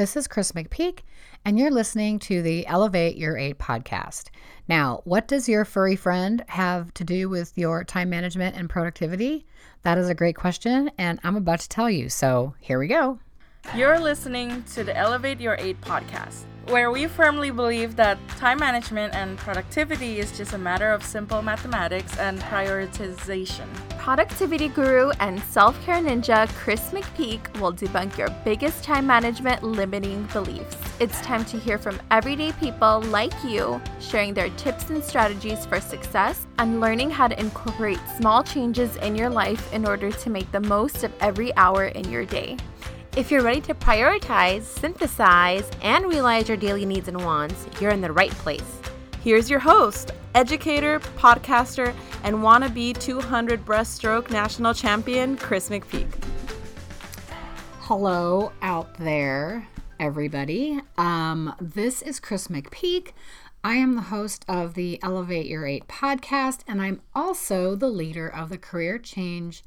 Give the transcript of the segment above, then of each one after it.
This is Chris McPeak, and you're listening to the Elevate Your Eight podcast. Now, what does your furry friend have to do with your time management and productivity? That is a great question, and I'm about to tell you. So here we go. You're listening to the Elevate Your Eight podcast where we firmly believe that time management and productivity is just a matter of simple mathematics and prioritization. Productivity guru and self care ninja Chris McPeak will debunk your biggest time management limiting beliefs. It's time to hear from everyday people like you, sharing their tips and strategies for success and learning how to incorporate small changes in your life in order to make the most of every hour in your day. If you're ready to prioritize, synthesize, and realize your daily needs and wants, you're in the right place. Here's your host, educator, podcaster, and wannabe 200 breaststroke national champion, Chris McPeak. Hello out there, everybody. Um, this is Chris McPeak. I am the host of the Elevate Your Eight podcast, and I'm also the leader of the Career Change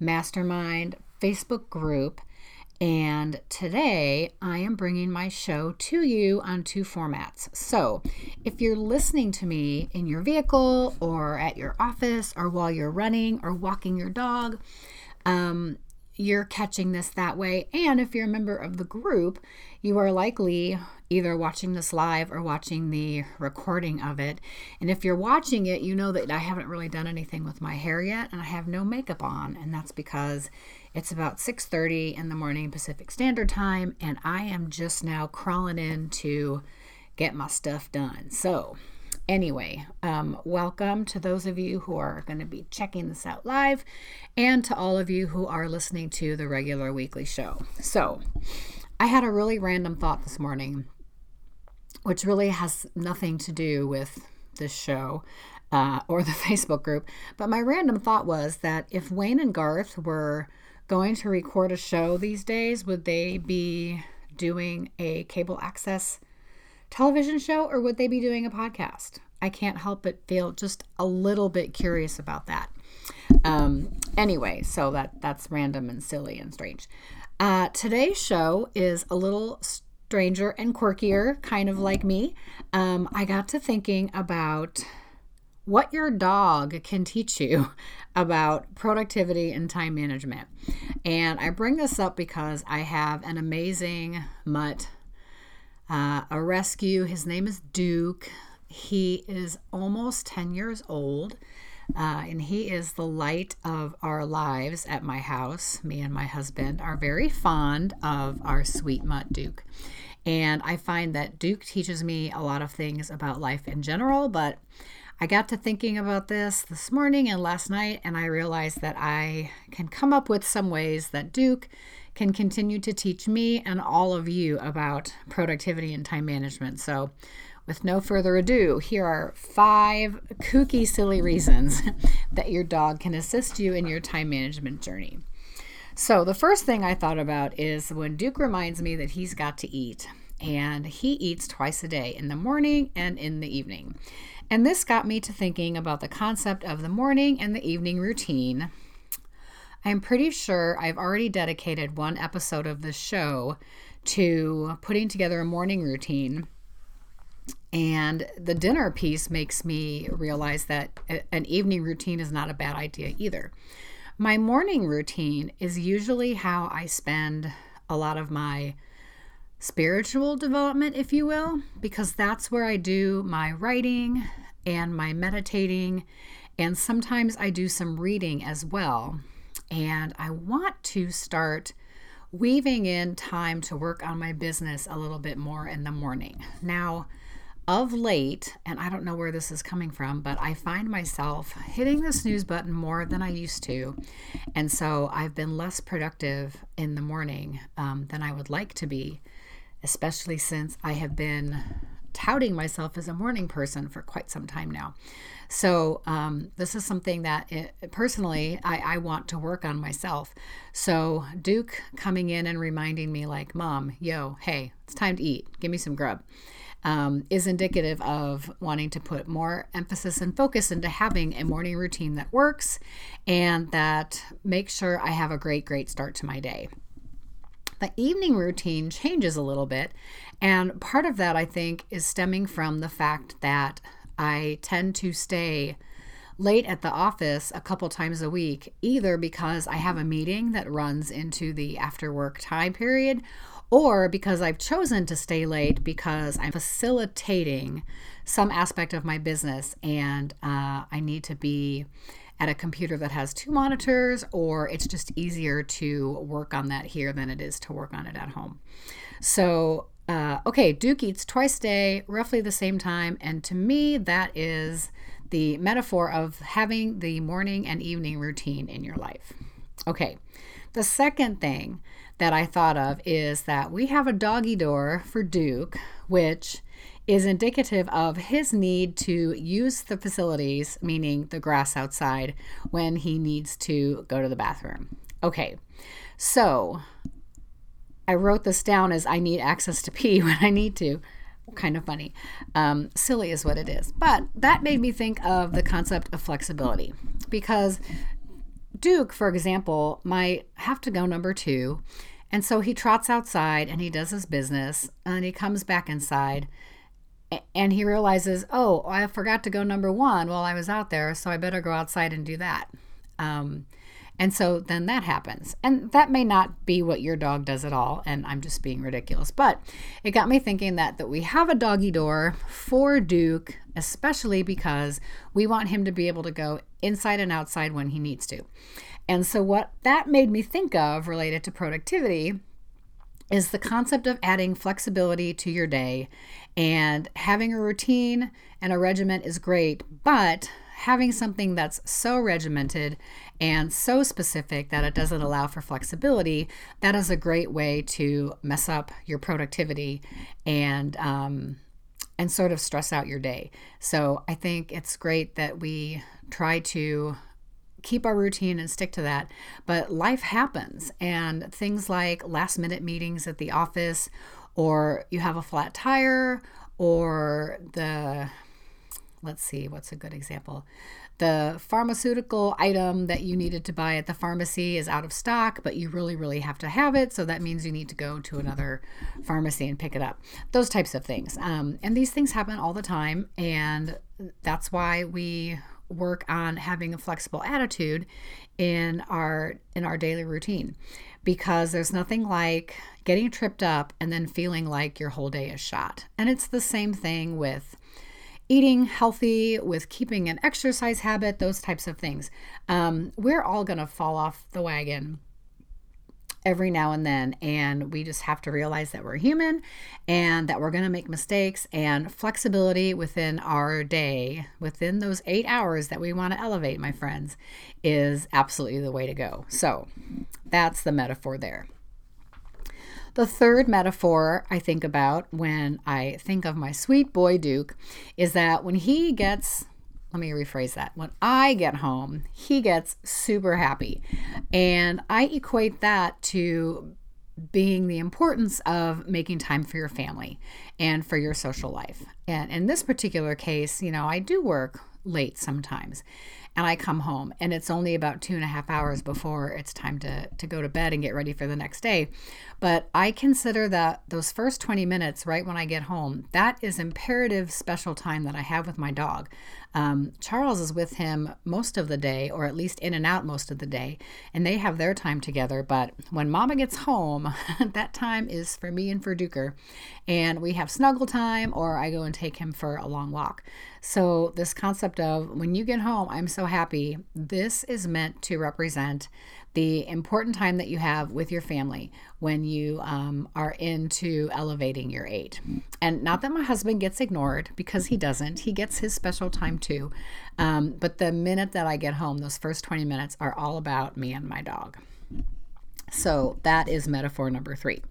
Mastermind Facebook group and today I am bringing my show to you on two formats. So, if you're listening to me in your vehicle or at your office or while you're running or walking your dog, um, you're catching this that way. And if you're a member of the group, you are likely either watching this live or watching the recording of it. And if you're watching it, you know that I haven't really done anything with my hair yet and I have no makeup on. And that's because it's about 6:30 in the morning Pacific Standard Time and I am just now crawling in to get my stuff done. So, anyway, um, welcome to those of you who are going to be checking this out live and to all of you who are listening to the regular weekly show. So, I had a really random thought this morning, which really has nothing to do with this show uh, or the Facebook group. But my random thought was that if Wayne and Garth were going to record a show these days, would they be doing a cable access television show or would they be doing a podcast? I can't help but feel just a little bit curious about that. Um, anyway, so that that's random and silly and strange. Uh, today's show is a little stranger and quirkier, kind of like me. Um, I got to thinking about what your dog can teach you about productivity and time management. And I bring this up because I have an amazing mutt, uh, a rescue. His name is Duke. He is almost 10 years old. Uh, and he is the light of our lives at my house. Me and my husband are very fond of our sweet mutt Duke. And I find that Duke teaches me a lot of things about life in general, but I got to thinking about this this morning and last night, and I realized that I can come up with some ways that Duke can continue to teach me and all of you about productivity and time management. So, with no further ado, here are five kooky, silly reasons that your dog can assist you in your time management journey. So, the first thing I thought about is when Duke reminds me that he's got to eat, and he eats twice a day in the morning and in the evening. And this got me to thinking about the concept of the morning and the evening routine. I'm pretty sure I've already dedicated one episode of this show to putting together a morning routine. And the dinner piece makes me realize that an evening routine is not a bad idea either. My morning routine is usually how I spend a lot of my spiritual development, if you will, because that's where I do my writing and my meditating. And sometimes I do some reading as well. And I want to start weaving in time to work on my business a little bit more in the morning. Now, of late, and I don't know where this is coming from, but I find myself hitting the snooze button more than I used to. And so I've been less productive in the morning um, than I would like to be especially since I have been touting myself as a morning person for quite some time now. So, um, this is something that it, personally I, I, want to work on myself. So, Duke coming in and reminding me, like, Mom, yo, hey, it's time to eat. Give me some grub. Um, is indicative of wanting to put more emphasis and focus into having a morning routine that works and that makes sure I have a great, great start to my day. The evening routine changes a little bit. And part of that, I think, is stemming from the fact that I tend to stay late at the office a couple times a week, either because I have a meeting that runs into the after work time period, or because I've chosen to stay late because I'm facilitating some aspect of my business and uh, I need to be at a computer that has two monitors, or it's just easier to work on that here than it is to work on it at home. So, uh, okay, Duke eats twice a day, roughly the same time, and to me, that is the metaphor of having the morning and evening routine in your life. Okay, the second thing that I thought of is that we have a doggy door for Duke, which is indicative of his need to use the facilities, meaning the grass outside, when he needs to go to the bathroom. Okay, so I wrote this down as I need access to pee when I need to. Kind of funny. Um, silly is what it is. But that made me think of the concept of flexibility because Duke, for example, might have to go number two. And so he trots outside and he does his business and he comes back inside and he realizes, oh, I forgot to go number one while I was out there, so I better go outside and do that. Um, and so then that happens. And that may not be what your dog does at all, and I'm just being ridiculous. But it got me thinking that that we have a doggy door for Duke, especially because we want him to be able to go inside and outside when he needs to. And so what that made me think of related to productivity is the concept of adding flexibility to your day and having a routine and a regiment is great, but having something that's so regimented and so specific that it doesn't allow for flexibility, that is a great way to mess up your productivity and um, and sort of stress out your day. So I think it's great that we try to keep our routine and stick to that. But life happens, and things like last minute meetings at the office, or you have a flat tire, or the let's see, what's a good example? The pharmaceutical item that you needed to buy at the pharmacy is out of stock, but you really, really have to have it. So that means you need to go to another pharmacy and pick it up. Those types of things. Um, and these things happen all the time. And that's why we work on having a flexible attitude in our in our daily routine because there's nothing like getting tripped up and then feeling like your whole day is shot. And it's the same thing with eating healthy, with keeping an exercise habit, those types of things. Um, we're all going to fall off the wagon every now and then. And we just have to realize that we're human and that we're going to make mistakes and flexibility within our day, within those eight hours that we want to elevate, my friends, is absolutely the way to go. So that's the metaphor there. The third metaphor I think about when I think of my sweet boy Duke is that when he gets let me rephrase that. When I get home, he gets super happy. And I equate that to being the importance of making time for your family and for your social life. And in this particular case, you know, I do work late sometimes and I come home and it's only about two and a half hours before it's time to, to go to bed and get ready for the next day. But I consider that those first 20 minutes right when I get home, that is imperative special time that I have with my dog. Um, Charles is with him most of the day, or at least in and out most of the day, and they have their time together. But when Mama gets home, that time is for me and for Duker, and we have snuggle time, or I go and take him for a long walk. So, this concept of when you get home, I'm so happy, this is meant to represent the important time that you have with your family when you um, are into elevating your eight. And not that my husband gets ignored because he doesn't, he gets his special time too. Um, but the minute that I get home, those first 20 minutes are all about me and my dog. So that is metaphor number three.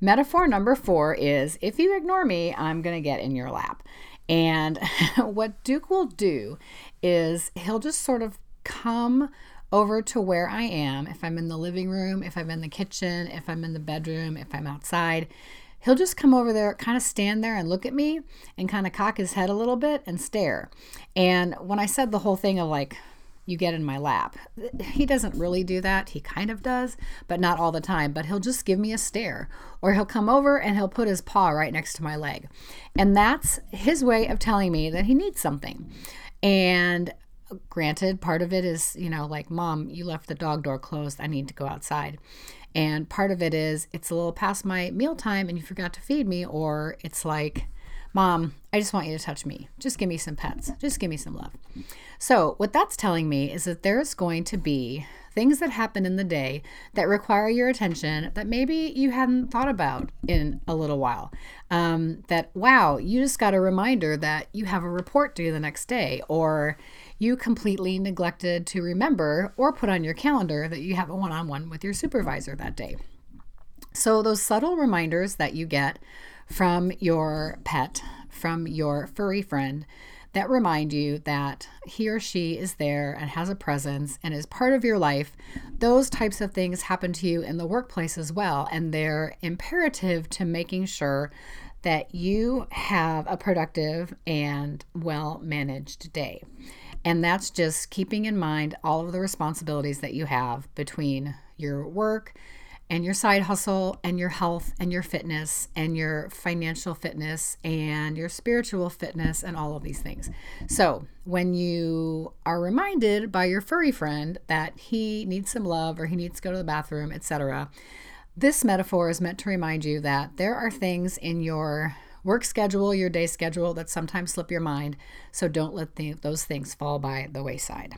Metaphor number four is if you ignore me, I'm going to get in your lap. And what Duke will do is he'll just sort of come over to where I am. If I'm in the living room, if I'm in the kitchen, if I'm in the bedroom, if I'm outside, he'll just come over there, kind of stand there and look at me and kind of cock his head a little bit and stare. And when I said the whole thing of like, you get in my lap. He doesn't really do that. He kind of does, but not all the time. But he'll just give me a stare, or he'll come over and he'll put his paw right next to my leg. And that's his way of telling me that he needs something. And granted, part of it is, you know, like, Mom, you left the dog door closed. I need to go outside. And part of it is, it's a little past my meal time and you forgot to feed me, or it's like, Mom, I just want you to touch me. Just give me some pets. Just give me some love. So, what that's telling me is that there's going to be things that happen in the day that require your attention that maybe you hadn't thought about in a little while. Um, that, wow, you just got a reminder that you have a report due the next day, or you completely neglected to remember or put on your calendar that you have a one on one with your supervisor that day. So, those subtle reminders that you get from your pet, from your furry friend, that remind you that he or she is there and has a presence and is part of your life. Those types of things happen to you in the workplace as well, and they're imperative to making sure that you have a productive and well managed day. And that's just keeping in mind all of the responsibilities that you have between your work and your side hustle and your health and your fitness and your financial fitness and your spiritual fitness and all of these things. So, when you are reminded by your furry friend that he needs some love or he needs to go to the bathroom, etc., this metaphor is meant to remind you that there are things in your work schedule, your day schedule that sometimes slip your mind. So don't let the, those things fall by the wayside.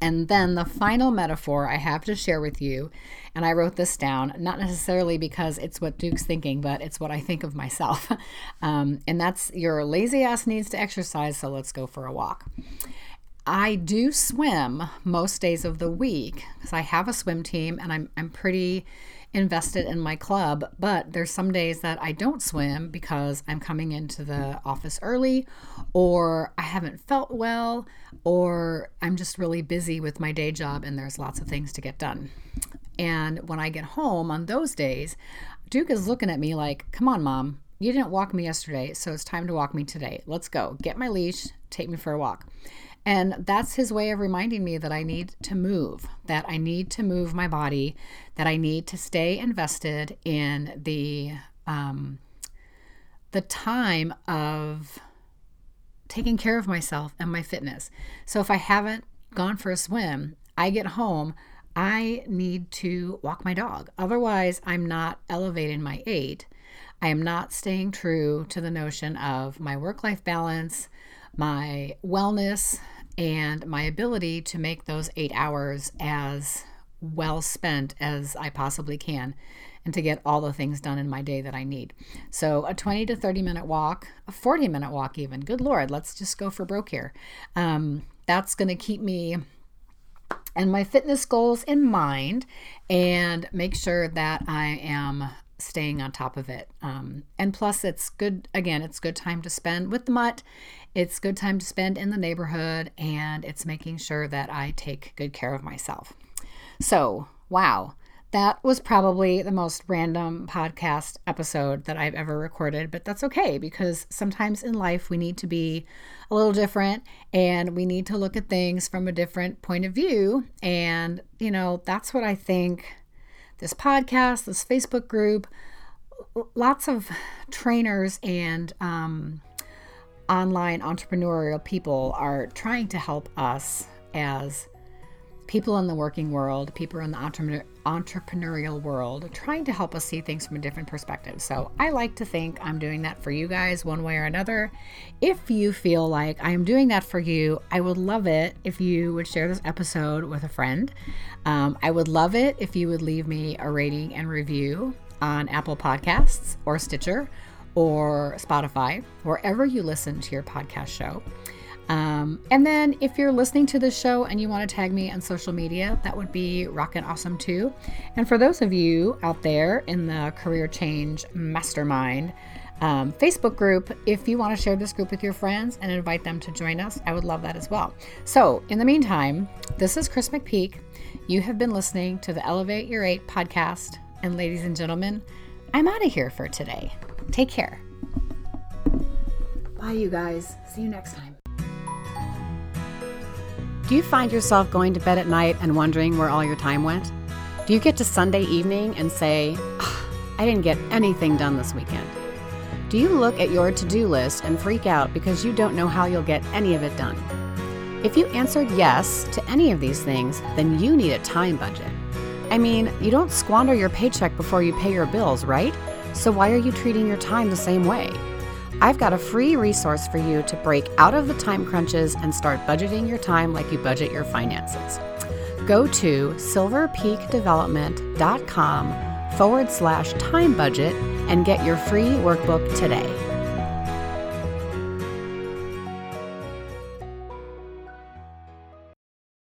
And then the final metaphor I have to share with you, and I wrote this down, not necessarily because it's what Duke's thinking, but it's what I think of myself. Um, and that's your lazy ass needs to exercise, so let's go for a walk. I do swim most days of the week because I have a swim team and I'm, I'm pretty invested in my club, but there's some days that I don't swim because I'm coming into the office early or I haven't felt well or I'm just really busy with my day job and there's lots of things to get done. And when I get home on those days, Duke is looking at me like, "Come on, mom. You didn't walk me yesterday, so it's time to walk me today. Let's go. Get my leash, take me for a walk." And that's his way of reminding me that I need to move, that I need to move my body, that I need to stay invested in the um, the time of taking care of myself and my fitness. So if I haven't gone for a swim, I get home, I need to walk my dog. Otherwise, I'm not elevating my eight. I am not staying true to the notion of my work life balance, my wellness, and my ability to make those eight hours as well spent as I possibly can and to get all the things done in my day that I need. So, a 20 to 30 minute walk, a 40 minute walk, even. Good Lord, let's just go for broke here. Um, that's going to keep me and my fitness goals in mind and make sure that I am staying on top of it. Um, and plus, it's good, again, it's good time to spend with the mutt. It's good time to spend in the neighborhood, and it's making sure that I take good care of myself. So, wow. That was probably the most random podcast episode that I've ever recorded, but that's okay because sometimes in life we need to be a little different and we need to look at things from a different point of view. And, you know, that's what I think this podcast, this Facebook group, lots of trainers and um, online entrepreneurial people are trying to help us as people in the working world, people in the entrepreneurial world, trying to help us see things from a different perspective. So I like to think I'm doing that for you guys one way or another. If you feel like I am doing that for you, I would love it if you would share this episode with a friend. Um, I would love it if you would leave me a rating and review on Apple Podcasts or Stitcher or Spotify, wherever you listen to your podcast show. Um, and then if you're listening to this show and you want to tag me on social media, that would be rockin' awesome too. And for those of you out there in the Career Change Mastermind um, Facebook group, if you want to share this group with your friends and invite them to join us, I would love that as well. So, in the meantime, this is Chris McPeak. You have been listening to the Elevate Your Eight podcast. And ladies and gentlemen, I'm out of here for today. Take care. Bye, you guys. See you next time. Do you find yourself going to bed at night and wondering where all your time went? Do you get to Sunday evening and say, I didn't get anything done this weekend? Do you look at your to do list and freak out because you don't know how you'll get any of it done? If you answered yes to any of these things, then you need a time budget. I mean, you don't squander your paycheck before you pay your bills, right? So why are you treating your time the same way? I've got a free resource for you to break out of the time crunches and start budgeting your time like you budget your finances. Go to silverpeakdevelopment.com forward slash time budget and get your free workbook today.